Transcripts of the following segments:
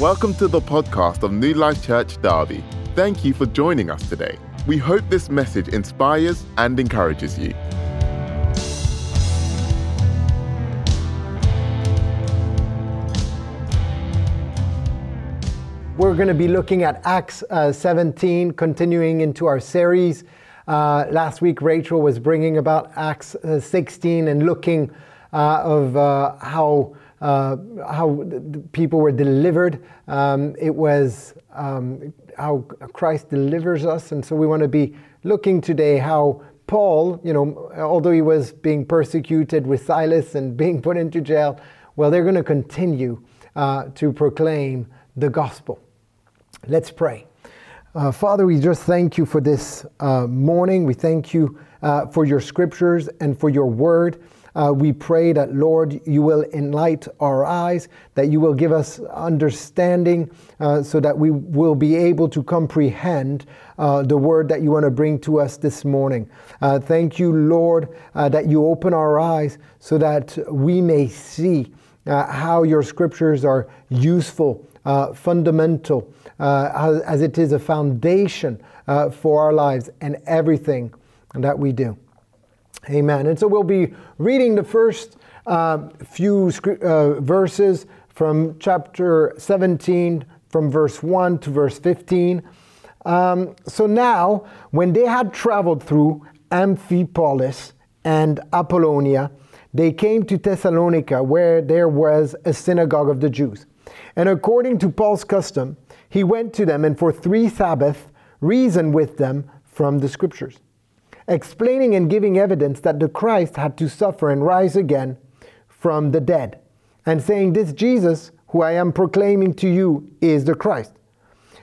Welcome to the podcast of New Life Church Derby. Thank you for joining us today. We hope this message inspires and encourages you. We're going to be looking at Acts uh, 17, continuing into our series. Uh, last week, Rachel was bringing about Acts uh, 16 and looking uh, of uh, how uh, how people were delivered. Um, it was um, how Christ delivers us, and so we want to be looking today how Paul, you know, although he was being persecuted with Silas and being put into jail, well, they're going to continue to proclaim the gospel. Let's pray. Uh, Father, we just thank you for this uh, morning. We thank you uh, for your scriptures and for your word. Uh, we pray that, Lord, you will enlighten our eyes, that you will give us understanding uh, so that we will be able to comprehend uh, the word that you want to bring to us this morning. thank you, Lord, that you open our eyes so that we may see how your scriptures are useful, fundamental uh, as it is a foundation uh, for our lives and everything that we do. Amen. And so we'll be reading the first uh, few uh, verses from chapter 17, from verse 1 to verse 15. Um, so now, when they had traveled through Amphipolis and Apollonia, they came to Thessalonica, where there was a synagogue of the Jews. And according to Paul's custom, he went to them and for three Sabbaths reasoned with them from the Scriptures, explaining and giving evidence that the Christ had to suffer and rise again from the dead, and saying, This Jesus, who I am proclaiming to you, is the Christ.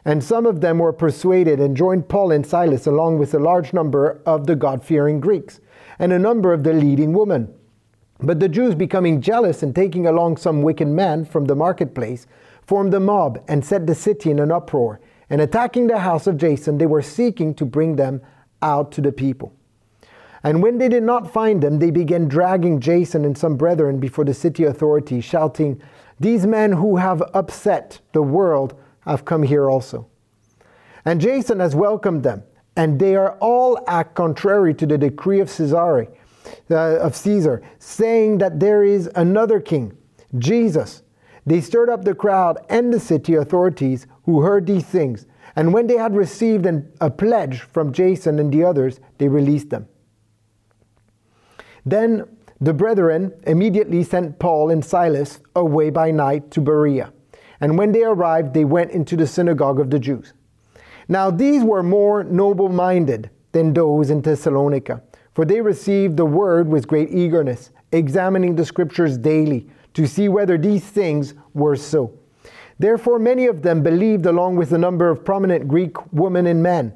And some of them were persuaded and joined Paul and Silas along with a large number of the God fearing Greeks and a number of the leading women. But the Jews, becoming jealous and taking along some wicked men from the marketplace, formed a mob and set the city in an uproar. And attacking the house of Jason, they were seeking to bring them out to the people. And when they did not find them, they began dragging Jason and some brethren before the city authorities, shouting, These men who have upset the world have come here also. And Jason has welcomed them, and they are all act contrary to the decree of Caesarea, uh, of Caesar, saying that there is another king, Jesus they stirred up the crowd and the city authorities who heard these things. And when they had received an, a pledge from Jason and the others, they released them. Then the brethren immediately sent Paul and Silas away by night to Berea. And when they arrived, they went into the synagogue of the Jews. Now these were more noble minded than those in Thessalonica, for they received the word with great eagerness, examining the scriptures daily to see whether these things were so. Therefore, many of them believed along with a number of prominent Greek women and men.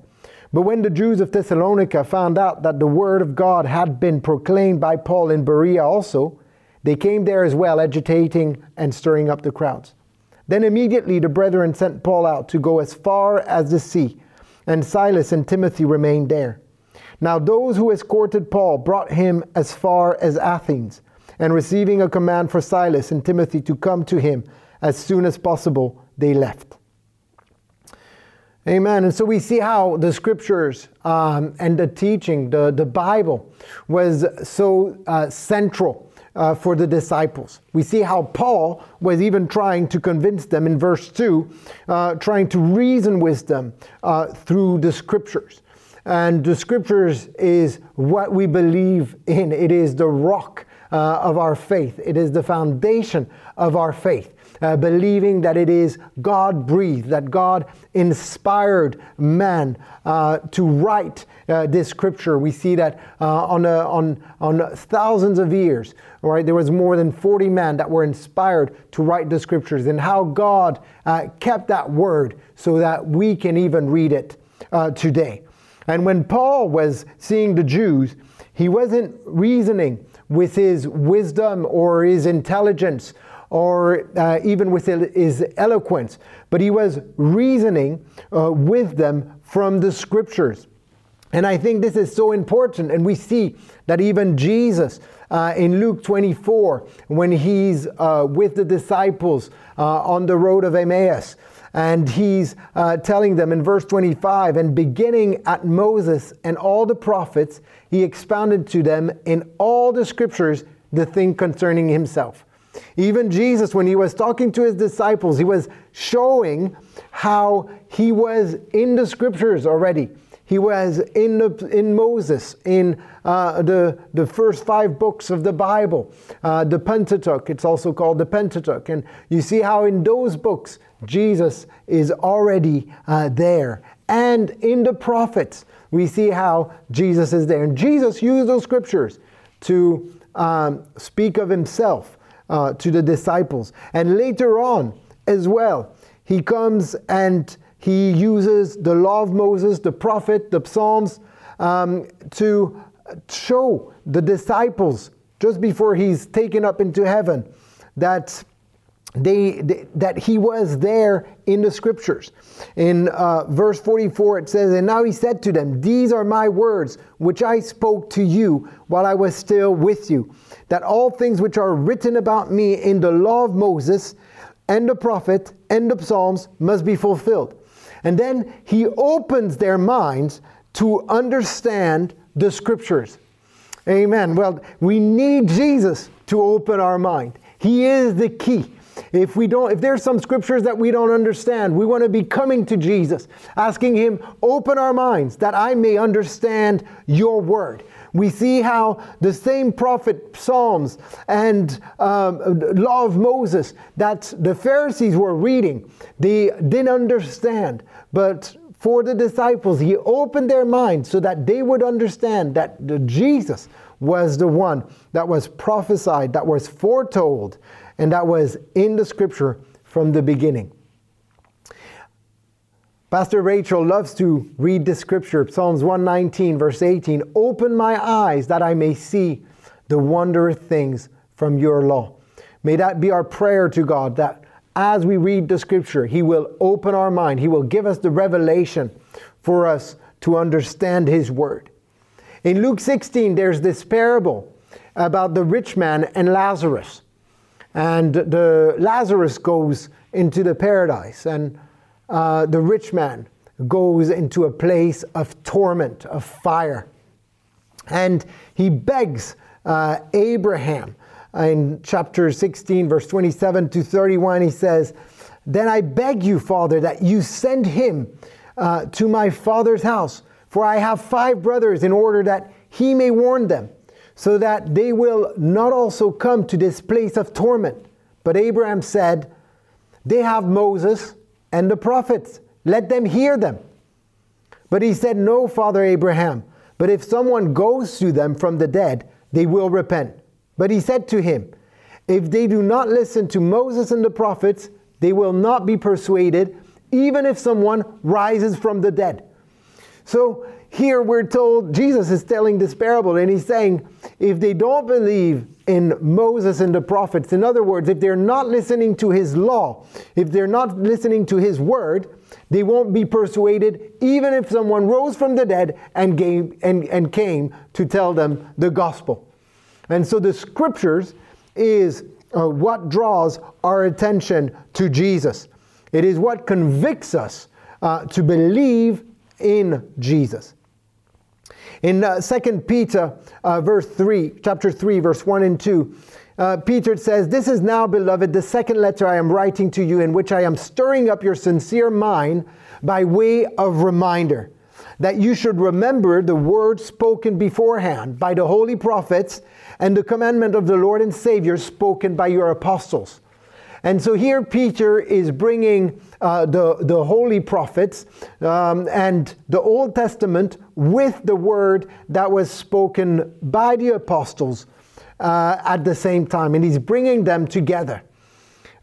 But when the Jews of Thessalonica found out that the word of God had been proclaimed by Paul in Berea also, they came there as well, agitating and stirring up the crowds. Then immediately the brethren sent Paul out to go as far as the sea, and Silas and Timothy remained there. Now those who escorted Paul brought him as far as Athens and receiving a command for Silas and Timothy to come to him as soon as possible, they left. Amen. And so we see how the scriptures um, and the teaching, the, the Bible, was so uh, central uh, for the disciples. We see how Paul was even trying to convince them in verse 2, uh, trying to reason with them uh, through the scriptures. And the scriptures is what we believe in, it is the rock uh, of our faith. It is the foundation of our faith. Uh, believing that it is God breathed, that God inspired man uh, to write uh, this scripture. We see that uh, on, a, on, on thousands of years, right? There was more than 40 men that were inspired to write the scriptures, and how God uh, kept that word so that we can even read it uh, today. And when Paul was seeing the Jews, he wasn't reasoning with his wisdom or his intelligence or uh, even with his eloquence, but he was reasoning uh, with them from the scriptures. And I think this is so important. And we see that even Jesus uh, in Luke 24, when he's uh, with the disciples uh, on the road of Emmaus, and he's uh, telling them in verse 25, and beginning at Moses and all the prophets, he expounded to them in all the scriptures the thing concerning himself. Even Jesus, when he was talking to his disciples, he was showing how he was in the scriptures already. He was in, the, in Moses, in uh, the, the first five books of the Bible, uh, the Pentateuch. It's also called the Pentateuch. And you see how in those books, Jesus is already uh, there. And in the prophets, we see how Jesus is there. And Jesus used those scriptures to um, speak of himself uh, to the disciples. And later on as well, he comes and he uses the law of Moses, the prophet, the Psalms um, to show the disciples just before he's taken up into heaven that they, they, that he was there in the scriptures. In uh, verse 44, it says, And now he said to them, These are my words, which I spoke to you while I was still with you, that all things which are written about me in the law of Moses and the prophet and the Psalms must be fulfilled. And then he opens their minds to understand the scriptures. Amen. Well, we need Jesus to open our mind. He is the key. If we don't if there's some scriptures that we don't understand, we want to be coming to Jesus, asking him, "Open our minds that I may understand your word." We see how the same prophet Psalms and um, law of Moses that the Pharisees were reading, they didn't understand, but for the disciples, he opened their minds so that they would understand that Jesus was the one that was prophesied, that was foretold, and that was in the scripture from the beginning. Pastor Rachel loves to read the scripture, Psalms 119, verse 18 Open my eyes that I may see the wondrous things from your law. May that be our prayer to God that as we read the scripture, He will open our mind, He will give us the revelation for us to understand His word. In Luke 16, there's this parable about the rich man and Lazarus and the Lazarus goes into the paradise, and uh, the rich man goes into a place of torment, of fire. And he begs uh, Abraham in chapter 16, verse 27 to 31. He says, Then I beg you, Father, that you send him uh, to my father's house, for I have five brothers, in order that he may warn them so that they will not also come to this place of torment. But Abraham said, They have Moses and the prophets. Let them hear them. But he said, No, Father Abraham, but if someone goes to them from the dead, they will repent. But he said to him, If they do not listen to Moses and the prophets, they will not be persuaded, even if someone rises from the dead. So here we're told Jesus is telling this parable and he's saying, if they don't believe in Moses and the prophets, in other words, if they're not listening to his law, if they're not listening to his word, they won't be persuaded, even if someone rose from the dead and, and, and came to tell them the gospel. And so the scriptures is uh, what draws our attention to Jesus. It is what convicts us uh, to believe in Jesus. In uh, 2 Peter, uh, verse 3, chapter 3, verse 1 and 2, uh, Peter says, This is now, beloved, the second letter I am writing to you, in which I am stirring up your sincere mind by way of reminder, that you should remember the words spoken beforehand by the holy prophets and the commandment of the Lord and Savior spoken by your apostles. And so here Peter is bringing uh, the, the holy prophets um, and the Old Testament with the word that was spoken by the apostles uh, at the same time. And he's bringing them together.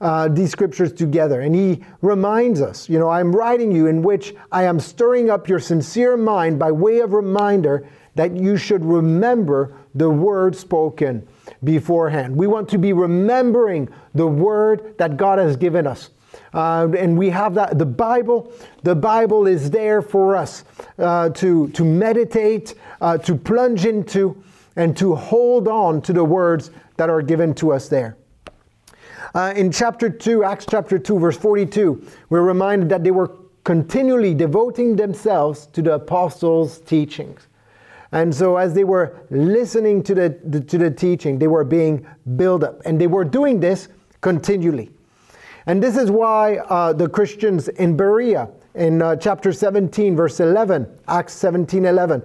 Uh, these scriptures together. And he reminds us, you know, I'm writing you in which I am stirring up your sincere mind by way of reminder that you should remember the word spoken beforehand. We want to be remembering the word that God has given us. Uh, and we have that, the Bible, the Bible is there for us uh, to, to meditate, uh, to plunge into, and to hold on to the words that are given to us there. Uh, in chapter 2, Acts chapter 2, verse 42, we're reminded that they were continually devoting themselves to the apostles' teachings. And so, as they were listening to the, the, to the teaching, they were being built up. And they were doing this continually. And this is why uh, the Christians in Berea, in uh, chapter 17, verse 11, Acts 17 11,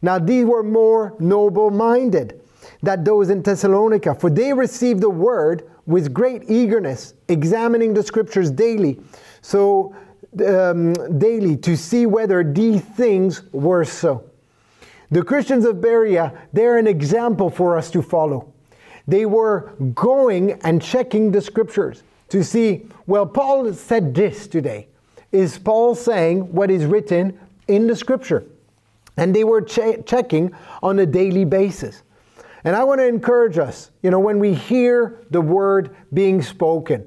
now these were more noble minded than those in Thessalonica, for they received the word with great eagerness, examining the scriptures daily, so um, daily to see whether these things were so. The Christians of Berea, they're an example for us to follow. They were going and checking the scriptures to see, well, Paul said this today. Is Paul saying what is written in the scripture? And they were che- checking on a daily basis. And I want to encourage us, you know, when we hear the word being spoken,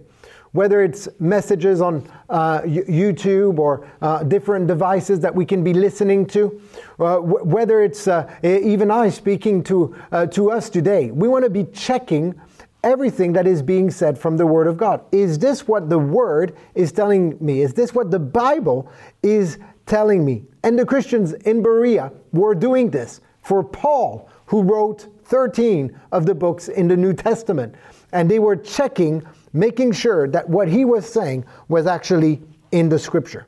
whether it's messages on uh, YouTube or uh, different devices that we can be listening to, uh, whether it's uh, even I speaking to, uh, to us today, we want to be checking everything that is being said from the Word of God. Is this what the Word is telling me? Is this what the Bible is telling me? And the Christians in Berea were doing this for Paul, who wrote 13 of the books in the New Testament. And they were checking, making sure that what he was saying was actually in the Scripture.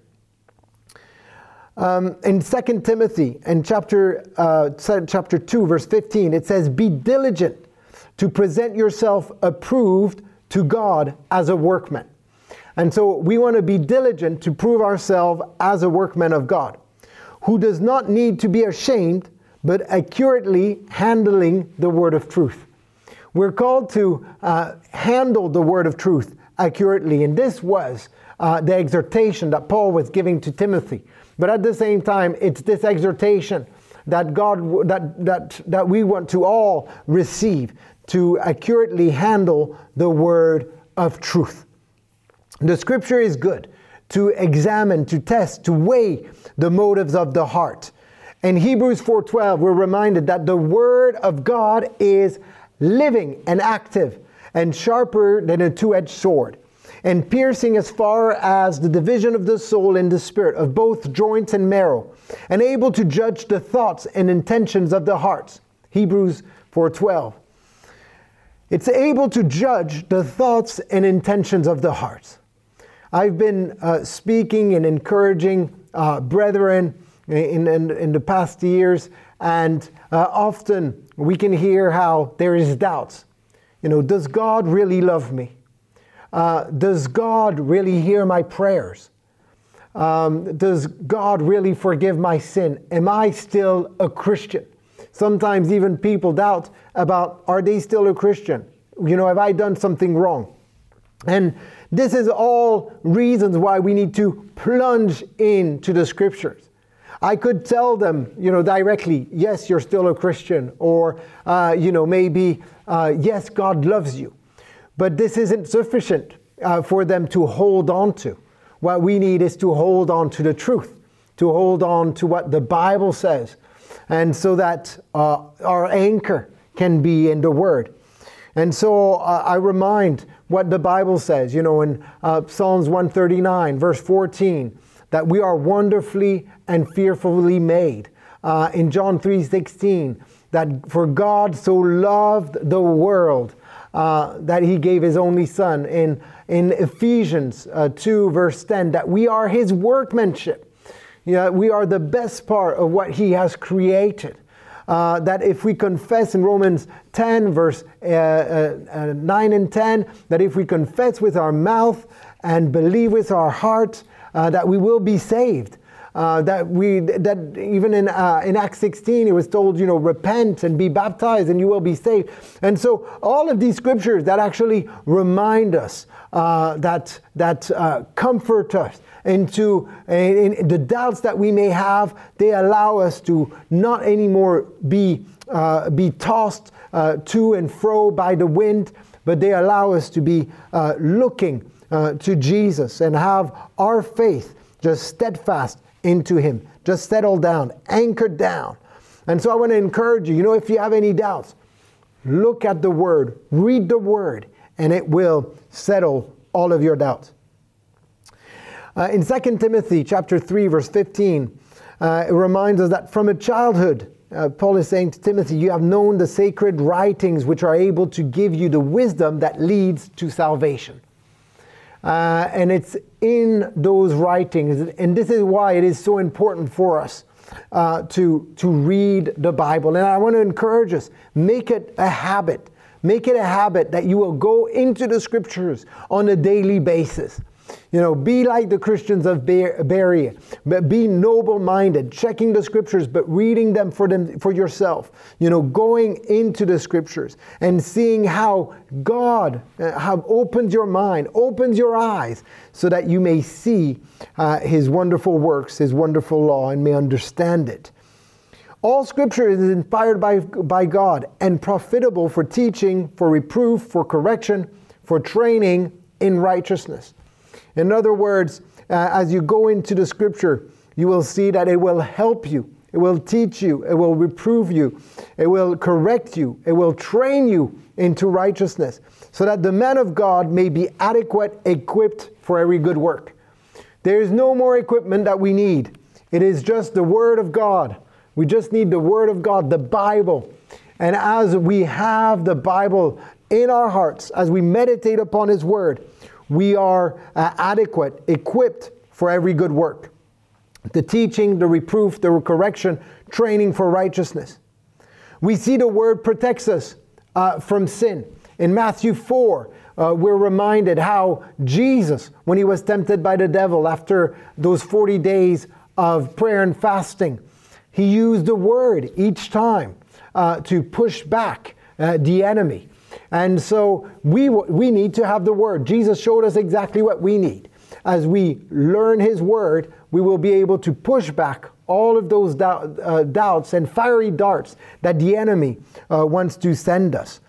Um, in 2 Timothy, in chapter, uh, chapter 2, verse 15, it says, Be diligent to present yourself approved to God as a workman. And so we want to be diligent to prove ourselves as a workman of God, who does not need to be ashamed, but accurately handling the word of truth. We're called to uh, handle the word of truth accurately, and this was uh, the exhortation that Paul was giving to Timothy. But at the same time, it's this exhortation that God that that that we want to all receive to accurately handle the word of truth. The scripture is good to examine, to test, to weigh the motives of the heart. In Hebrews 4:12, we're reminded that the word of God is living and active and sharper than a two-edged sword and piercing as far as the division of the soul and the spirit of both joints and marrow and able to judge the thoughts and intentions of the hearts. Hebrews 4:12. It's able to judge the thoughts and intentions of the hearts. I've been uh, speaking and encouraging uh, brethren in, in, in, the past years, and uh, often we can hear how there is doubts. You know, does God really love me? Uh, does God really hear my prayers? Um, does God really forgive my sin? Am I still a Christian? Sometimes even people doubt about are they still a Christian? You know, have I done something wrong? And this is all reasons why we need to plunge into the scriptures. I could tell them, you know, directly, yes, you're still a Christian, or, uh, you know, maybe, uh, yes, God loves you. But this isn't sufficient uh, for them to hold on to. What we need is to hold on to the truth, to hold on to what the Bible says, and so that uh, our anchor can be in the Word. And so uh, I remind what the Bible says, you know, in uh, Psalms 139, verse 14, that we are wonderfully and fearfully made. Uh, in John 3:16, that for God so loved the world uh, that he gave his only son. In, in Ephesians uh, 2, verse 10, that we are his workmanship know, we are the best part of what He has created. Uh, that if we confess in Romans 10, verse uh, uh, uh 9 and 10, that if we confess with our mouth and believe with our heart, uh, that we will be saved. Uh, that we that even in uh, in Acts 16 it was told you know repent and be baptized and you will be saved and so all of these scriptures that actually remind us uh, that that comfort us into in the doubts that we may have. They allow us to not anymore be, uh, be tossed uh, to and fro by the wind, but they allow us to be uh, looking uh, to Jesus and have our faith just steadfast into Him, just settle down, anchored down. And so I want to encourage you, you know, if you have any doubts, look at the Word, read the Word, and it will settle all of your doubts. Uh, in 2 Timothy chapter 3, verse 15, uh, it reminds us that from a childhood, uh, Paul is saying to Timothy, You have known the sacred writings which are able to give you the wisdom that leads to salvation. Uh, and it's in those writings, and this is why it is so important for us uh, to, to read the Bible. And I want to encourage us make it a habit. Make it a habit that you will go into the scriptures on a daily basis. You know, be like the Christians of Berea, but be noble-minded, checking the scriptures, but reading them for them for yourself. You know, going into the scriptures and seeing how God uh, have opened your mind, opens your eyes, so that you may see uh, His wonderful works, His wonderful law, and may understand it. All scripture is inspired by, by God and profitable for teaching, for reproof, for correction, for training in righteousness in other words, uh, as you go into the scripture, you will see that it will help you, it will teach you, it will reprove you, it will correct you, it will train you into righteousness, so that the man of God may be adequate, equipped for every good work. There is no more equipment that we need. It is just the Word of God. We just need the Word of God, the Bible. And as we have the Bible in our hearts, as we meditate upon His Word, we are uh, adequate, equipped for every good work. The teaching, the reproof, the correction, training for righteousness. We see the word protects us uh, from sin. In Matthew 4, uh, we're reminded how Jesus, when he was tempted by the devil after those 40 days of prayer and fasting, he used the word each time uh, to push back uh, the enemy. And so we, we need to have the Word. Jesus showed us exactly what we need. As we learn His Word, we will be able to push back all of those doubt, uh, doubts and fiery darts that the enemy uh, wants to send us.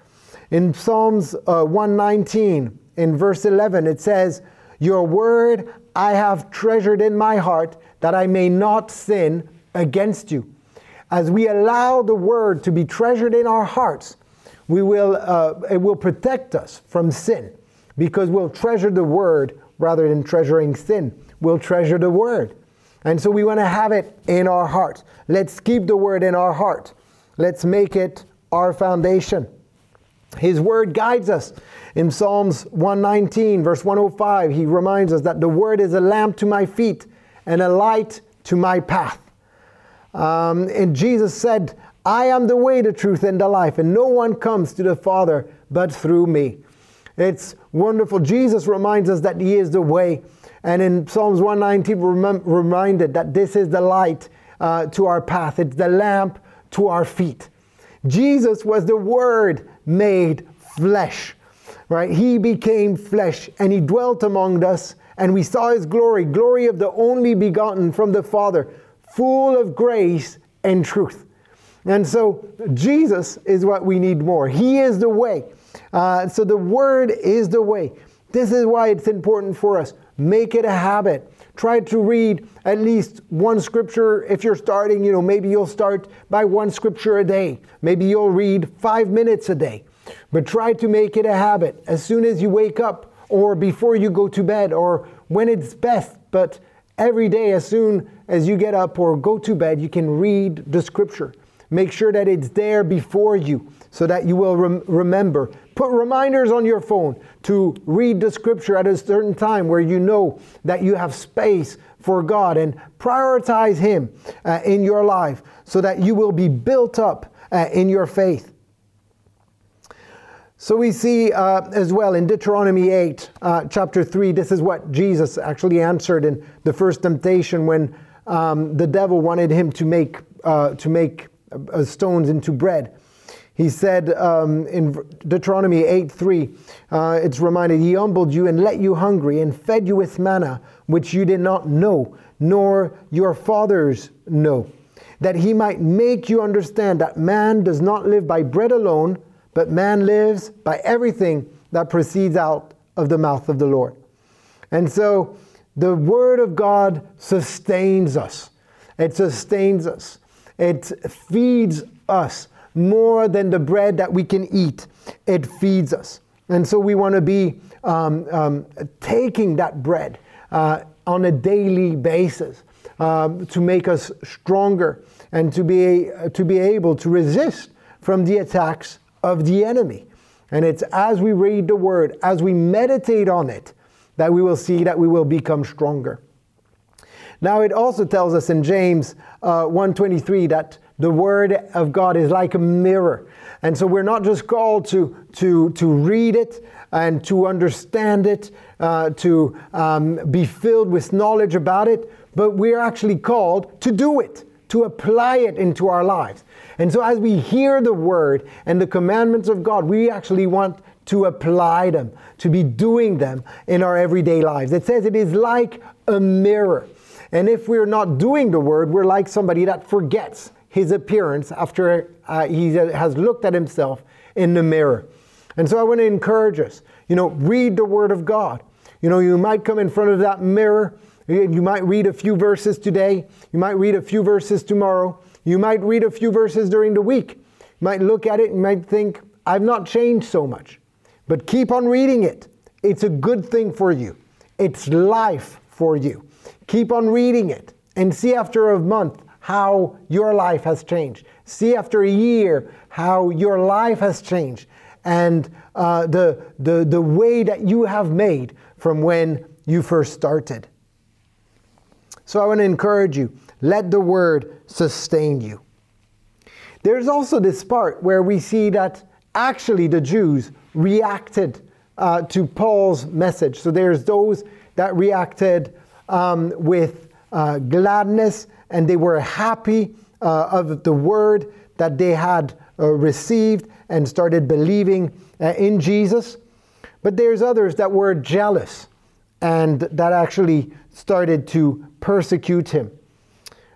In Psalms uh, 119, in verse 11, it says, Your word I have treasured in my heart that I may not sin against you. As we allow the word to be treasured in our hearts, we will, uh, it will protect us from sin because we'll treasure the word rather than treasuring sin. We'll treasure the word. And so we want to have it in our heart. Let's keep the word in our heart. Let's make it our foundation. His word guides us. In Psalms 119, verse 105, he reminds us that the word is a lamp to my feet and a light to my path. Um, and Jesus said, I am the way, the truth, and the life, and no one comes to the Father but through me. It's wonderful. Jesus reminds us that He is the way. And in Psalms 119, we're reminded that this is the light uh, to our path, it's the lamp to our feet. Jesus was the Word made flesh, right? He became flesh and He dwelt among us, and we saw His glory, glory of the only begotten from the Father, full of grace and truth. And so Jesus is what we need more. He is the way. Uh, so the Word is the way. This is why it's important for us. Make it a habit. Try to read at least one scripture. If you're starting, you know, maybe you'll start by one scripture a day. Maybe you'll read five minutes a day. But try to make it a habit as soon as you wake up or before you go to bed or when it's best. But every day, as soon as you get up or go to bed, you can read the scripture. Make sure that it's there before you so that you will rem- remember. Put reminders on your phone to read the scripture at a certain time where you know that you have space for God and prioritize Him uh, in your life so that you will be built up uh, in your faith. So we see uh, as well in Deuteronomy 8, uh, chapter 3, this is what Jesus actually answered in the first temptation when um, the devil wanted him to make, uh, to make uh, stones into bread. He said um, in Deuteronomy 8 3, uh, it's reminded, He humbled you and let you hungry and fed you with manna, which you did not know, nor your fathers know, that He might make you understand that man does not live by bread alone, but man lives by everything that proceeds out of the mouth of the Lord. And so the Word of God sustains us. It sustains us. It feeds us more than the bread that we can eat. It feeds us. And so we want to be um, um, taking that bread uh, on a daily basis um, to make us stronger and to be, uh, to be able to resist from the attacks of the enemy. And it's as we read the word, as we meditate on it, that we will see that we will become stronger. Now it also tells us in James uh, 1:23 that the word of God is like a mirror. And so we're not just called to, to, to read it and to understand it, uh, to um, be filled with knowledge about it, but we're actually called to do it, to apply it into our lives. And so as we hear the word and the commandments of God, we actually want to apply them, to be doing them in our everyday lives. It says it is like a mirror. And if we're not doing the word, we're like somebody that forgets his appearance after uh, he has looked at himself in the mirror. And so I want to encourage us, you know, read the word of God. You know, you might come in front of that mirror, you might read a few verses today, you might read a few verses tomorrow, you might read a few verses during the week. You might look at it and might think, I've not changed so much. But keep on reading it. It's a good thing for you. It's life for you. Keep on reading it and see after a month how your life has changed. See after a year how your life has changed and uh, the, the, the way that you have made from when you first started. So I want to encourage you let the word sustain you. There's also this part where we see that actually the Jews reacted uh, to Paul's message. So there's those that reacted um, with uh, gladness and they were happy uh, of the word that they had uh, received and started believing uh, in Jesus. But there's others that were jealous and that actually started to persecute him.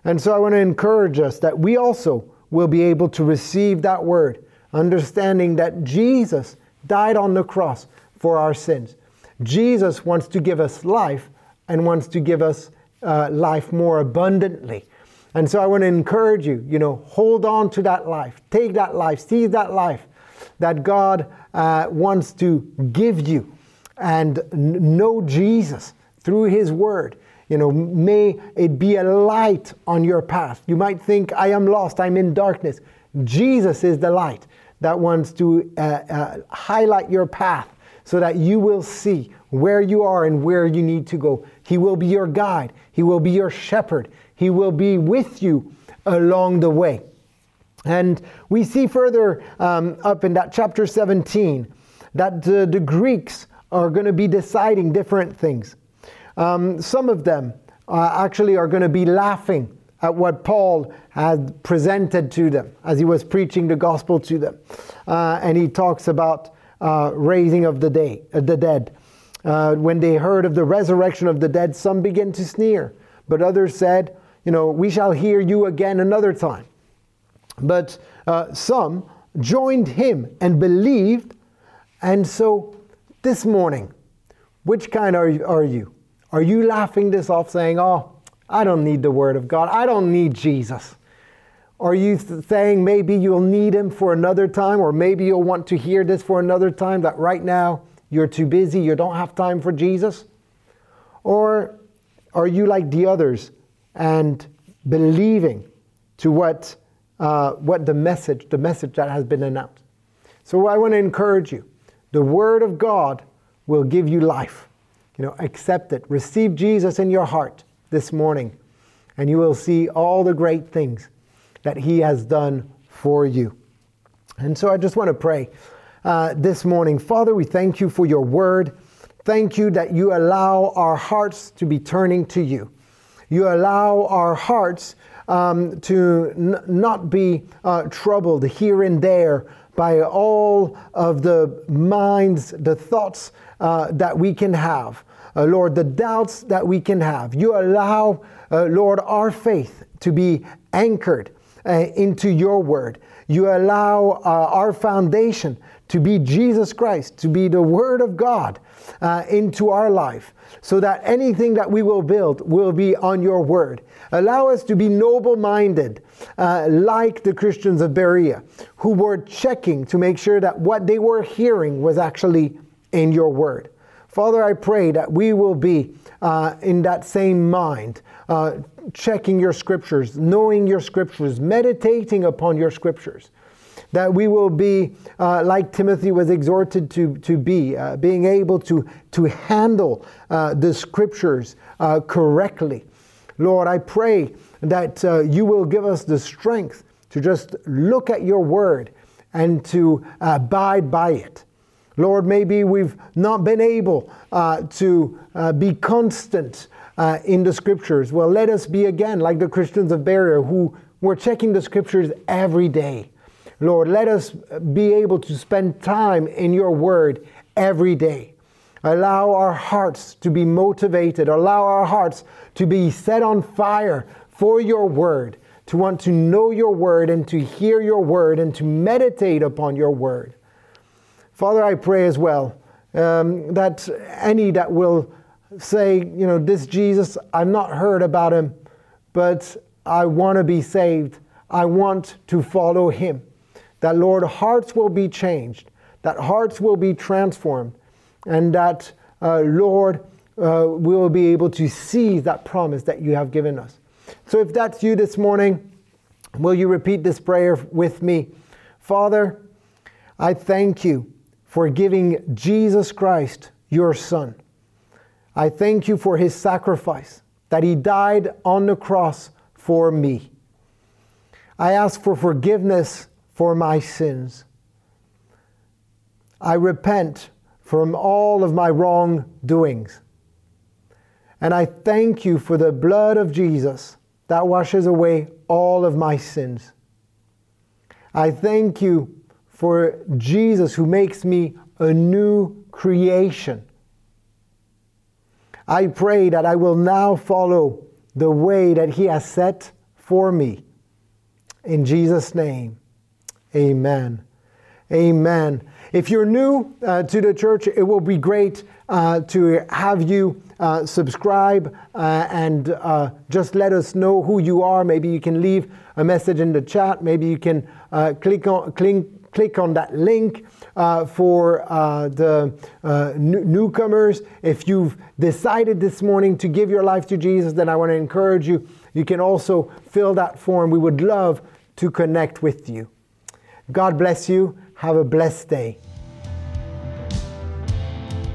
And so I want to encourage us that we also will be able to receive that word, understanding that Jesus died on the cross for our sins. Jesus wants to give us life and wants to give us uh, life more abundantly. And so I want to encourage you, you know, hold on to that life, take that life, seize that life that God uh, wants to give you and know Jesus through His Word you know, may it be a light on your path. You might think, I am lost, I'm in darkness. Jesus is the light that wants to uh, uh, highlight your path so that you will see where you are and where you need to go. He will be your guide, He will be your shepherd, He will be with you along the way. And we see further um, up in that chapter 17 that the, Greeks are going to be deciding different things. Um, some of them uh, actually are going to be laughing at what Paul had presented to them as he was preaching the gospel to them. Uh, and he talks about uh, raising of the, day, uh, the dead. Uh, when they heard of the resurrection of the dead, some began to sneer, but others said, You know, we shall hear you again another time. But uh, some joined him and believed. And so this morning, which kind are, are you? Are you laughing this off saying, oh, I don't need the Word of God. I don't need Jesus? Are you saying maybe you'll need Him for another time, or maybe you'll want to hear this for another time, that right now you're too busy, you don't have time for Jesus? Or are you like the others and believing to what, uh, what the message, the message that has been announced? So I want to encourage you. The Word of God will give you life. You know, accept it. Receive Jesus in your heart this morning, and you will see all the great things that He has done for you. And so I just want to pray uh, this morning. Father, we thank you for your word. Thank you that you allow our hearts to be turning to you. You allow our hearts um, to n- not be uh, troubled here and there by all of the minds, the thoughts uh, that we can have. Uh, Lord, the doubts that we can have. You allow, uh, Lord, our faith to be anchored uh, into your word. you allow uh, our foundation to be Jesus Christ, to be the Word of God uh, into our life, so that anything that we will build will be on your Word. Allow us to be noble minded, uh, like the Christians of Berea, who were checking to make sure that what they were hearing was actually in your Word. Father, I pray that we will be uh, in that same mind, uh, checking your scriptures, knowing your scriptures, meditating upon your scriptures. That we will be uh, like Timothy was exhorted to, to be, uh, being able to, to handle uh, the scriptures uh, correctly. Lord, I pray that you will give us the strength to just look at your word and to abide by it. Lord, maybe we've not been able uh, to uh, be constant uh, in the scriptures. Well, let us be again like the Christians of Berea who were checking the scriptures every day. Lord, let us be able to spend time in your word every day. Allow our hearts to be motivated, allow our hearts to be set on fire for your word, to want to know your word and to hear your word and to meditate upon your word. Father, I pray as well um, that any that will say, you know, this Jesus, I've not heard about him, but I want to be saved. I want to follow him. That, Lord, hearts will be changed, that hearts will be transformed, and that, uh, Lord, uh, we will be able to see that promise that you have given us. So, if that's you this morning, will you repeat this prayer with me? Father, I thank you for giving Jesus Christ, your Son. I thank you for his sacrifice, that he died on the cross for me. I ask for forgiveness for my sins. I repent from all of my wrongdoings. And I thank you for the blood of Jesus that washes away all of my sins. I thank you for Jesus who makes me a new creation. I pray that I will now follow the way that He has set for me. In Jesus' name, amen. Amen. If you're new uh, to the church, it will be great uh, to have you uh, subscribe uh, and uh, just let us know who you are. Maybe you can leave a message in the chat. Maybe you can uh, click on click click on that link uh, for uh, the uh, newcomers. If you've decided this morning to give your life to Jesus, then I want to encourage you. You can also fill that form. We would love to connect with you. God bless you. Have a blessed day.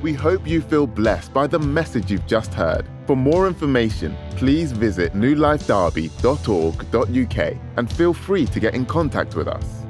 We hope you feel blessed by the message you've just heard. For more information, please visit newlifederby.org.uk and feel free to get in contact with us.